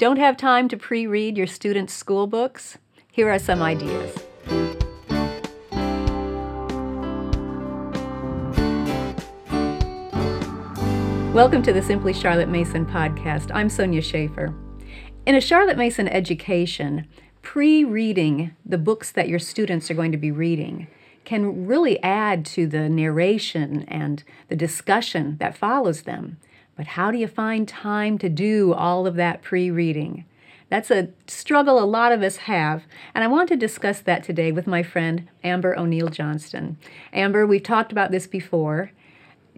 Don't have time to pre read your students' school books? Here are some ideas. Welcome to the Simply Charlotte Mason podcast. I'm Sonya Shafer. In a Charlotte Mason education, pre reading the books that your students are going to be reading can really add to the narration and the discussion that follows them. But how do you find time to do all of that pre reading? That's a struggle a lot of us have, and I want to discuss that today with my friend Amber O'Neal Johnston. Amber, we've talked about this before.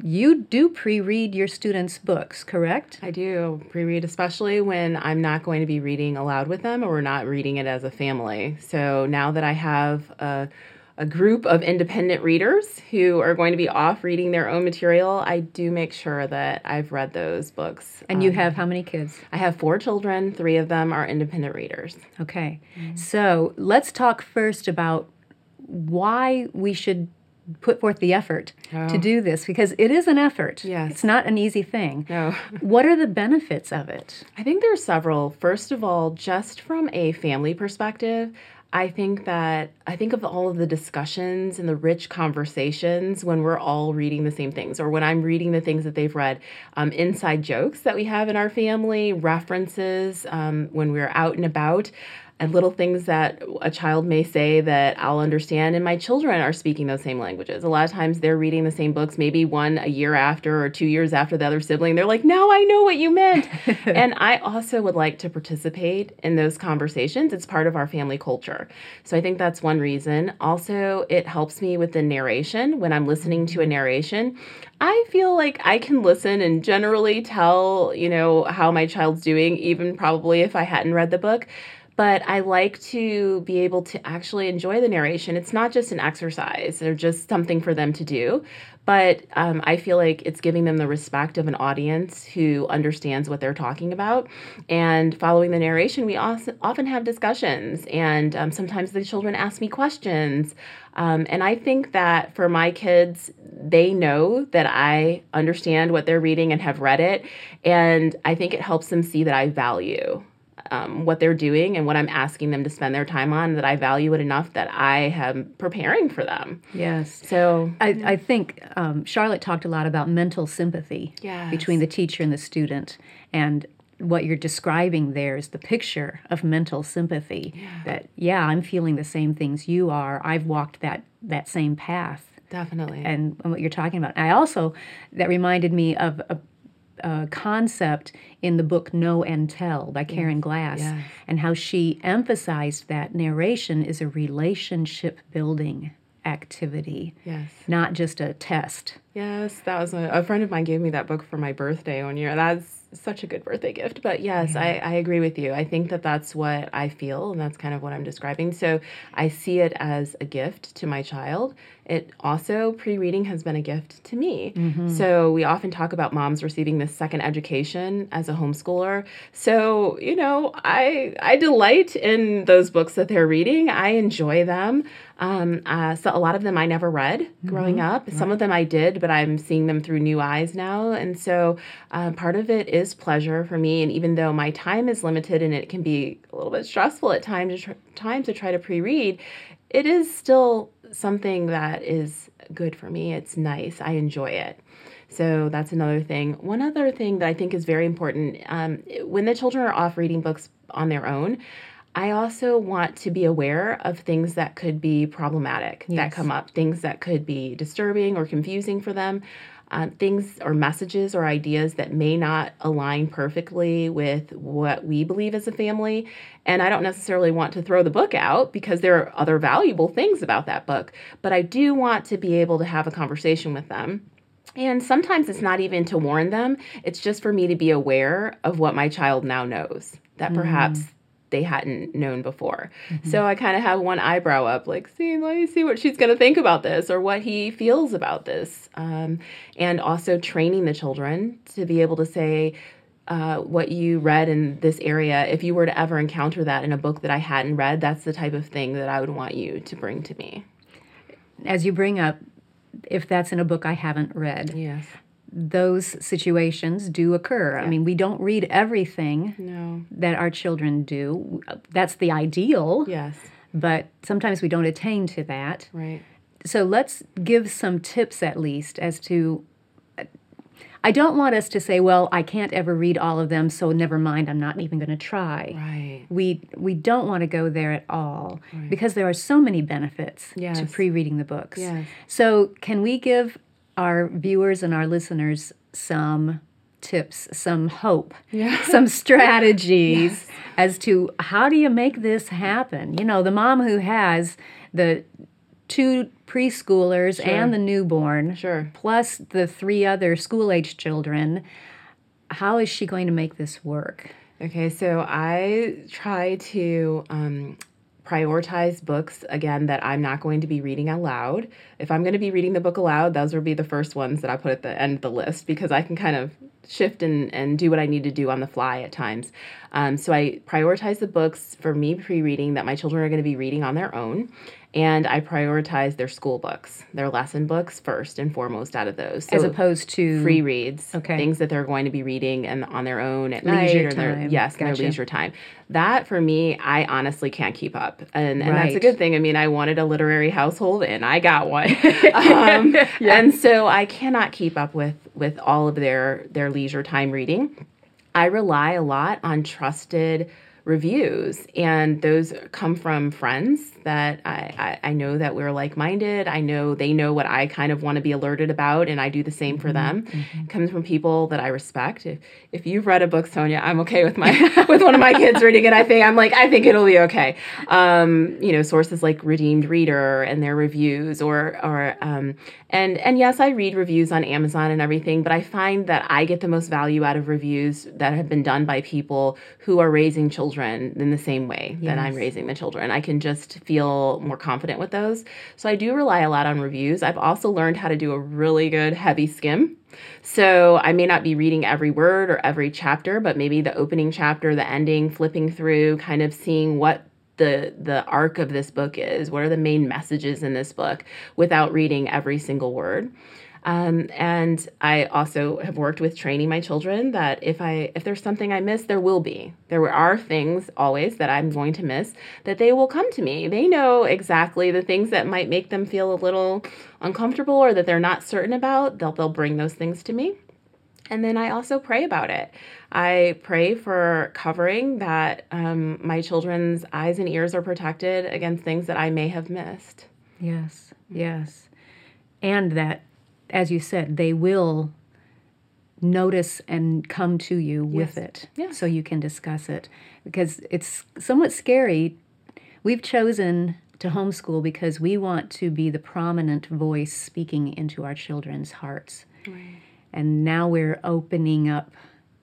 You do pre read your students' books, correct? I do pre read, especially when I'm not going to be reading aloud with them or we're not reading it as a family. So now that I have a a group of independent readers who are going to be off reading their own material, I do make sure that I've read those books. And you um, have how many kids? I have four children. Three of them are independent readers. Okay. Mm-hmm. So let's talk first about why we should put forth the effort oh. to do this because it is an effort. Yes. It's not an easy thing. No. what are the benefits of it? I think there are several. First of all, just from a family perspective, I think that I think of all of the discussions and the rich conversations when we're all reading the same things, or when I'm reading the things that they've read, um, inside jokes that we have in our family, references um, when we're out and about and little things that a child may say that I'll understand, and my children are speaking those same languages. A lot of times they're reading the same books, maybe one a year after or two years after the other sibling. They're like, now I know what you meant. and I also would like to participate in those conversations. It's part of our family culture. So I think that's one reason. Also, it helps me with the narration. When I'm listening to a narration, I feel like I can listen and generally tell, you know, how my child's doing, even probably if I hadn't read the book but I like to be able to actually enjoy the narration. It's not just an exercise or just something for them to do, but um, I feel like it's giving them the respect of an audience who understands what they're talking about. And following the narration, we often have discussions, and um, sometimes the children ask me questions. Um, and I think that for my kids, they know that I understand what they're reading and have read it. And I think it helps them see that I value um, what they're doing and what I'm asking them to spend their time on, that I value it enough that I am preparing for them. Yes. So I, I think um, Charlotte talked a lot about mental sympathy yes. between the teacher and the student. And what you're describing there is the picture of mental sympathy yeah. that yeah i'm feeling the same things you are i've walked that that same path definitely and, and what you're talking about i also that reminded me of a uh, concept in the book Know and Tell by Karen Glass, and how she emphasized that narration is a relationship building activity, yes. not just a test. Yes, that was a, a friend of mine gave me that book for my birthday one year. That's such a good birthday gift. But yes, I, I agree with you. I think that that's what I feel, and that's kind of what I'm describing. So I see it as a gift to my child. It also, pre reading has been a gift to me. Mm-hmm. So we often talk about moms receiving this second education as a homeschooler. So, you know, I, I delight in those books that they're reading, I enjoy them. Um, uh, so a lot of them I never read growing mm-hmm. up. Some of them I did, but I'm seeing them through new eyes now. And so uh, part of it is pleasure for me. And even though my time is limited and it can be a little bit stressful at times to, tr- times to try to pre-read, it is still something that is good for me. It's nice. I enjoy it. So that's another thing. One other thing that I think is very important um, when the children are off reading books on their own, I also want to be aware of things that could be problematic yes. that come up, things that could be disturbing or confusing for them, uh, things or messages or ideas that may not align perfectly with what we believe as a family. And I don't necessarily want to throw the book out because there are other valuable things about that book, but I do want to be able to have a conversation with them. And sometimes it's not even to warn them, it's just for me to be aware of what my child now knows. That perhaps mm they hadn't known before. Mm-hmm. So I kind of have one eyebrow up, like, see, let me see what she's going to think about this or what he feels about this. Um, and also training the children to be able to say, uh, what you read in this area, if you were to ever encounter that in a book that I hadn't read, that's the type of thing that I would want you to bring to me. As you bring up, if that's in a book I haven't read, yes those situations do occur. I mean, we don't read everything No. that our children do. That's the ideal, Yes. but sometimes we don't attain to that. Right. So let's give some tips at least as to. I don't want us to say, well, I can't ever read all of them, so never mind, I'm not even going to try. Right. We we don't want to go there at all because there are so many benefits to pre-reading the books. Yes. So, can we give our viewers and our listeners some tips, some hope, Yeah. some strategies as to how do you make this happen? You know, the mom who has the two preschoolers and the newborn, Sure. plus the three other school-age children, how is she going to make this work? Okay, so I try to um, prioritize books again that I'm not going to be reading aloud. If I'm going to be reading the book aloud, those will be the first ones that I put at the end of the list because I can kind of shift and, and do what I need to do on the fly at times. Um, so I prioritize the books for me pre reading that my children are going to be reading on their own. And I prioritize their school books, their lesson books first and foremost out of those. So As opposed to free reads, Okay. things that they're going to be reading and on their own at Leisure night their time. yes, in Gotcha. their leisure time. That for me, I honestly can't keep up, and and that's a good thing. I mean, I wanted a literary household, and I got one, um, and so I cannot keep up with with all of their their leisure time reading. I rely a lot on trusted reviews, and those come from friends that I, I, I know that we're like minded. I know they know what I kind of want to be alerted about, and I do the same for them. It comes from people that I respect. If, if you've read a book, Sonya, I'm okay with my with one of my kids reading it. I think I'm like I think it'll be okay. Um, you know, sources like Redeemed Reader and their reviews, or or um, and and yes, I read reviews on Amazon and everything, but I find that I get the most value out of reviews that have been done by people who are raising children in the same way that I'm raising the children. I can just feel more confident with those. So I do rely a lot on reviews. I've also learned how to do a really good heavy skim. So I may not be reading every word or every chapter, but maybe the opening chapter, the ending, flipping through, kind of seeing what the the arc of this book is. What are the main messages in this book without reading every single word. Um, and I also have worked with training my children that if I if there's something I miss, there will be. There are things always that I'm going to miss that they will come to me. They know exactly the things that might make them feel a little uncomfortable or that they're not certain about. They'll they'll bring those things to me. And then I also pray about it. I pray for covering that um, my children's eyes and ears are protected against things that I may have missed. Yes, yes. And that, as you said, they will notice and come to you with it Yes. so you can discuss it. Because it's somewhat scary. We've chosen to homeschool because we want to be the prominent voice speaking into our children's hearts. And now we're opening up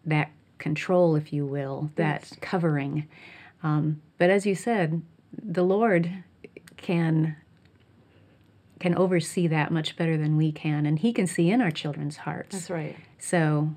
that control, if you will, that covering. Um, but as you said, the Lord can can oversee that much better than we can, and He can see in our children's hearts. That's right. So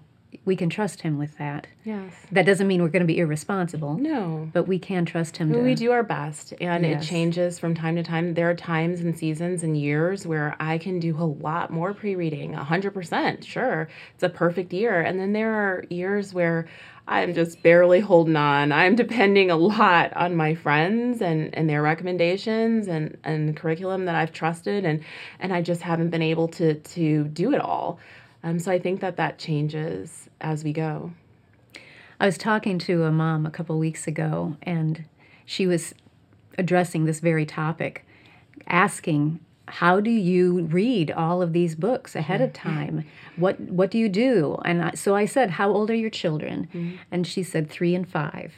we can trust Him with that. Yes. That doesn't mean we're going to be irresponsible, No. but we can trust Him. To, we do our best, and Yes. it changes from time to time. There are times and seasons and years where I can do a lot more pre reading, 100%. Sure. It's a perfect year. And then there are years where I'm just barely holding on. I'm depending a lot on my friends and, and their recommendations and, and curriculum that I've trusted, and, and I just haven't been able to, to do it all. Um, so I think that that changes as we go. I was talking to a mom a couple weeks ago, and she was addressing this very topic, asking, "How do you read all of these books ahead of time? What What do you do?" And I, so I said, "How old are your children?" And she said, three and five.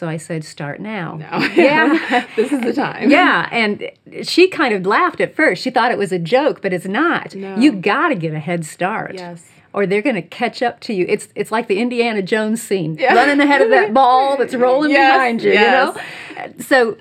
So I said, "Start now." Yeah. this is the time. Yeah, and she kind of laughed at first. She thought it was a joke, but it's not. No. You got to get a head start. Yes. Or they're going to catch up to you. It's it's like the Indiana Jones scene, running ahead of that ball that's rolling Yes, behind you. yes. You know, so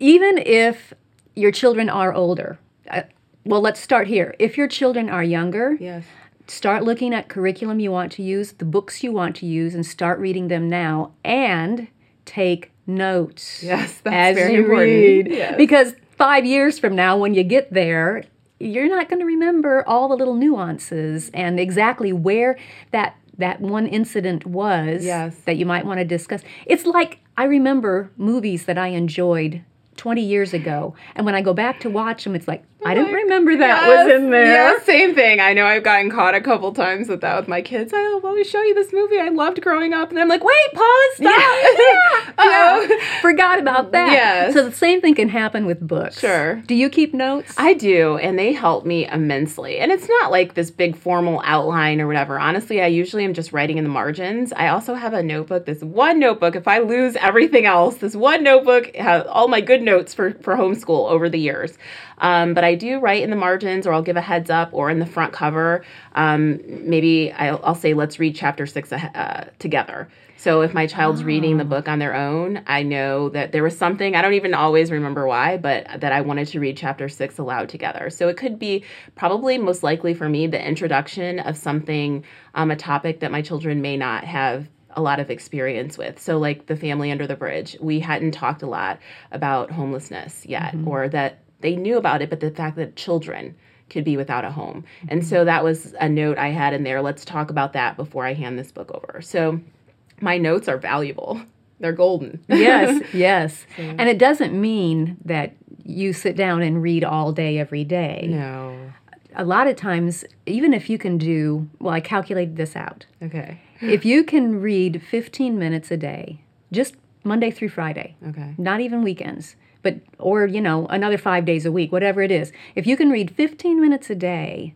even if your children are older, uh, well, let's start here. If your children are younger, Yes. start looking at curriculum you want to use, the books you want to use, and start reading them now. And take notes. Yes, that's as very you important. read. Yes. Because five years from now, when you get there, you're not going to remember all the little nuances and exactly where that that one incident was Yes. that you might want to discuss. It's like I remember movies that I enjoyed 20 years ago, and when I go back to watch them, it's like I didn't remember that was in there. Yeah, same thing. I know I've gotten caught a couple times with that with my kids. Oh, I'll always show you this movie I loved growing up, and I'm like, wait, pause, stop. yeah, Uh-oh. Forgot about that. Yes. So the same thing can happen with books. Sure. Do you keep notes? I do, and they help me immensely. And it's not like this big formal outline or whatever. Honestly, I usually am just writing in the margins. I also have a notebook, this one notebook. If I lose everything else, this one notebook has all my good notes for, for homeschool over the years. Um, but I do write in the margins, or I'll give a heads up, or in the front cover. Um, maybe I'll, I'll say, let's read chapter six uh, together. So if my child's reading the book on their own, I know that there was something, I don't even always remember why, but that I wanted to read chapter six aloud together. So it could be probably most likely for me the introduction of something, um, a topic that my children may not have a lot of experience with. So, like the family under the bridge, we hadn't talked a lot about homelessness yet, or that they knew about it, but the fact that children could be without a home. And so mm-hmm. that was a note I had in there. Let's talk about that before I hand this book over. So, my notes are valuable. They're golden. yes, yes. And it doesn't mean that you sit down and read all day every day. no. A lot of times, even if you can do, well, I calculated this out. Okay. if you can read 15 minutes a day, just Monday through Friday, Okay. not even weekends, but or you know another five days a week, whatever it is. If you can read 15 minutes a day,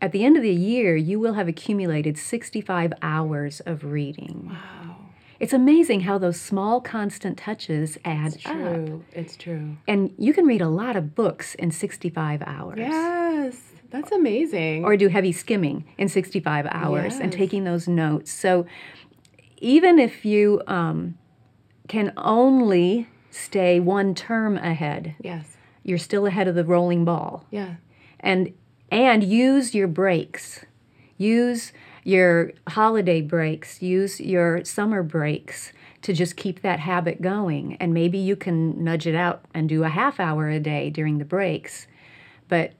at the end of the year, you will have accumulated 65 hours of reading. Wow. It's amazing how those small constant touches add up. True. It's true. And you can read a lot of books in 65 hours. Yes. That's amazing. Or do heavy skimming in 65 hours and taking those notes. So even if you um, can only stay one term ahead, yes. you're still ahead of the rolling ball. Yeah. And and use your breaks. Use your holiday breaks, use your summer breaks to just keep that habit going. And maybe you can nudge it out and do a half hour a day during the breaks. But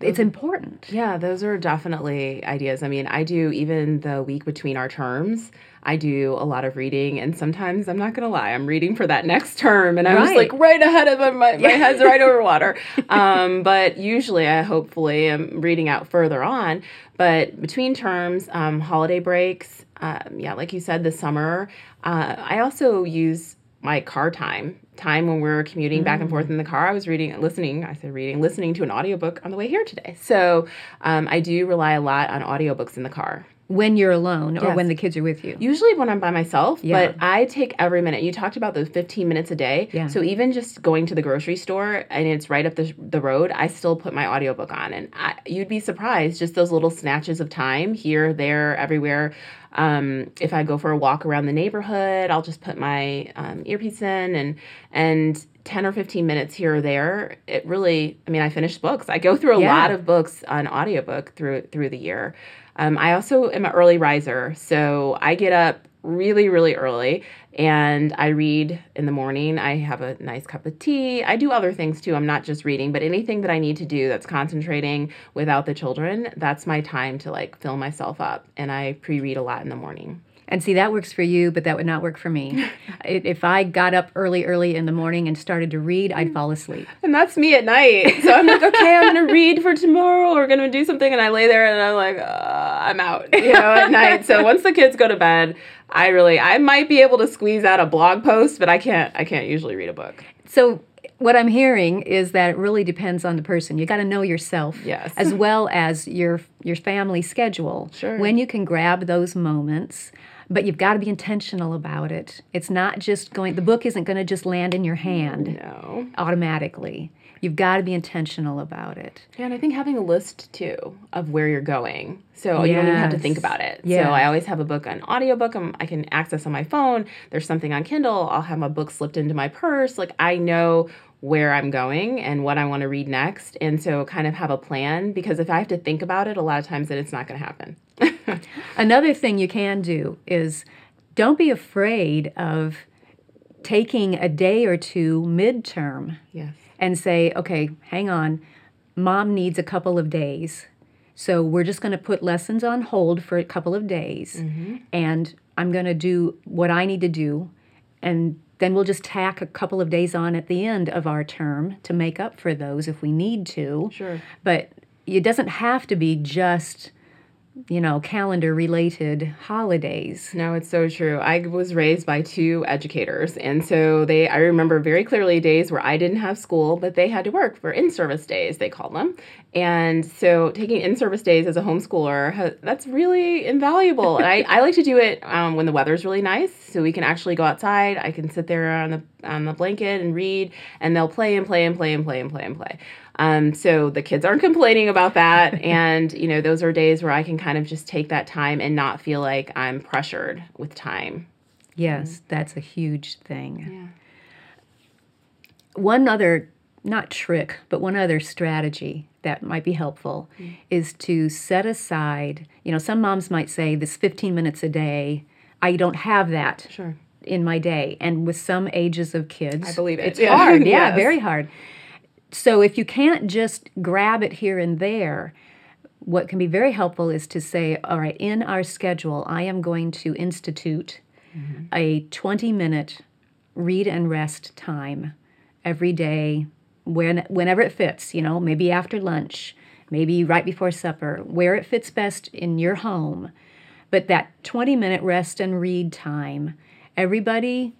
it's important. Yeah, those are definitely ideas. I mean, I do even the week between our terms. I do a lot of reading, and sometimes I'm not gonna lie, I'm reading for that next term, and I'm just like right ahead of. My, my head's right over water. Um, but usually, I hopefully am reading out further on. But between terms, um, holiday breaks, um, yeah, like you said, the summer. Uh, I also use my car time time when we're commuting back and forth in the car i was reading listening i said reading listening to an audiobook on the way here today so um, i do rely a lot on audiobooks in the car When you're alone or Yes. when the kids are with you. usually when i'm by myself Yeah. but i take every minute you talked about those 15 minutes a day Yeah. so even just going to the grocery store and it's right up the, the road i still put my audiobook on and I, you'd be surprised just those little snatches of time here there everywhere um, if I go for a walk around the neighborhood, I'll just put my um, earpiece in and and 10 or 15 minutes here or there. It really, I mean, I finish books. I go through a Yeah. lot of books on audiobook through through the year. Um, I also am an early riser, so I get up really, really early and I read in the morning. I have a nice cup of tea. I do other things too. I'm not just reading, but anything that I need to do that's concentrating without the children, that's my time to like fill myself up. And I pre read a lot in the morning. And see, that works for you, but that would not work for me. If I got up early, early in the morning and started to read, I'd fall asleep. And that's me at night. So I'm like, okay, I'm gonna read for tomorrow or gonna do something. And I lay there and I'm like, uh, I'm out, you know, at night. So once the kids go to bed, I really, I might be able to squeeze out a blog post, but I can't, I can't usually read a book. So what I'm hearing is that it really depends on the person. You got to know yourself, Yes. as well as your your family schedule. Sure. When you can grab those moments, but you've got to be intentional about it. It's not just going. The book isn't going to just land in your hand No. automatically. You've got to be intentional about it. Yeah, and I think having a list too of where you're going. So you don't even have to think about it. Yeah. So I always have a book, an audiobook um, I can access on my phone. There's something on Kindle. I'll have my book slipped into my purse. Like I know where I'm going and what I want to read next. And so kind of have a plan because if I have to think about it, a lot of times then it's not going to happen. Another thing you can do is don't be afraid of taking a day or two midterm yes. And say, okay, hang on. mom needs a couple of days. So we're just going to put lessons on hold for a couple of days. Mm-hmm. And I'm going to do what I need to do. And then we'll just tack a couple of days on at the end of our term to make up for those if we need to. Sure. But it doesn't have to be just, you know, calendar related holidays. No, it's so true. I was raised by two educators, and so they I remember very clearly days where I didn't have school, but they had to work for in-service days, they call them. And so taking in-service days as a homeschooler, that's really invaluable. and I, I like to do it um, when the weather's really nice, so we can actually go outside. I can sit there on the on the blanket and read, and they'll play and play and play and play and play and play. Um, so the kids aren't complaining about that, and you know those are days where I can kind of just take that time and not feel like I'm pressured with time. Yes, that's a huge thing. Yeah. One other, not trick, but one other strategy that might be helpful mm. is to set aside, you know, some moms might say this 15 minutes a day, I don't have that Sure. in my day. And with some ages of kids, I believe it. It's Yeah. hard. Yeah, Yes. very hard. So if you can't just grab it here and there, what can be very helpful is to say, all right, in our schedule, I am going to institute mm-hmm. a 20 minute read and rest time every day when whenever it fits, you know, maybe after lunch, maybe right before supper, where it fits best in your home. But that 20 minute rest and read time, everybody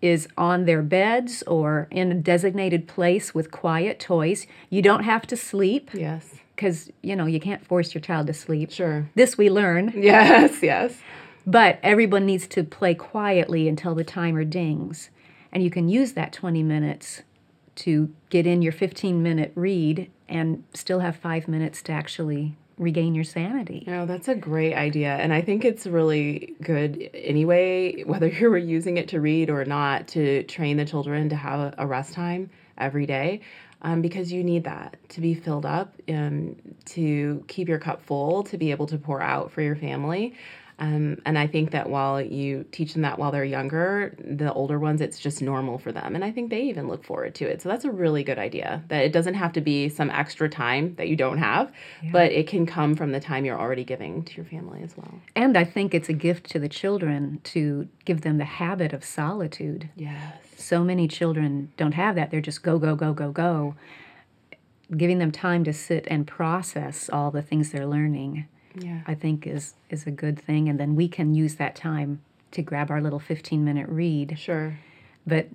is on their beds or in a designated place with quiet toys. You don't have to sleep Yes. because, you know, you can't force your child to sleep. Sure. This we learn. Yes. Yes. But everyone needs to play quietly until the timer dings. And you can use that 20 minutes to get in your 15 minute read and still have five minutes to actually regain your sanity. No, that's a great idea. And I think it's really good anyway, whether you're using it to read or not, to train the children to have a, a rest time every day. Um, because you need that to be filled up, um, to keep your cup full, to be able to pour out for your family. Um, and I think that while you teach them that while they're younger, the older ones, it's just normal for them. And I think they even look forward to it. So that's a really good idea that it doesn't have to be some extra time that you don't have, but it can come from the time you're already giving to your family as well. And I think it's a gift to the children to give them the habit of solitude. Yes. So many children don't have that. They're just go, go, go, go, go. Giving them time to sit and process all the things they're learning, Yeah. I think, is, is a good thing. And then we can use that time to grab our little 15 minute read. Sure. But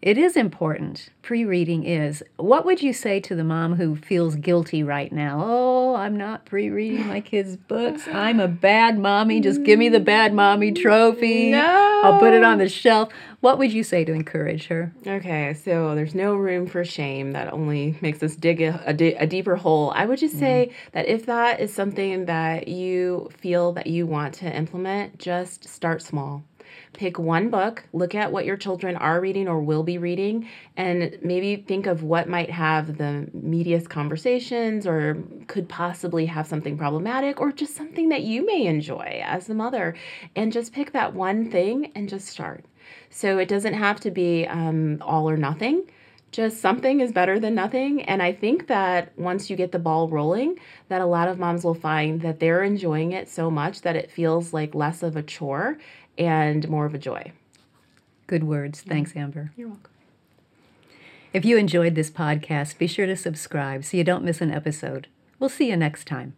it is important. Pre reading is. What would you say to the mom who feels guilty right now? Oh, I'm not pre reading my kids' books. I'm a bad mommy. Just give me the bad mommy trophy. No. I'll put it on the shelf. What would you say to encourage her? Okay, so there's no room for shame. That only makes us dig a, a, di- a deeper hole. I would just say mm-hmm. that if that is something that you feel that you want to implement, just start small. Pick one book, look at what your children are reading or will be reading, and maybe think of what might have the meatiest conversations or could possibly have something problematic or just something that you may enjoy as the mother. And just pick that one thing and just start. So it doesn't have to be um, all or nothing. Just something is better than nothing. And I think that once you get the ball rolling, that a lot of moms will find that they're enjoying it so much that it feels like less of a chore and more of a joy. Good words. Thanks, Amber. You're welcome. If you enjoyed this podcast, be sure to subscribe so you don't miss an episode. We'll see you next time.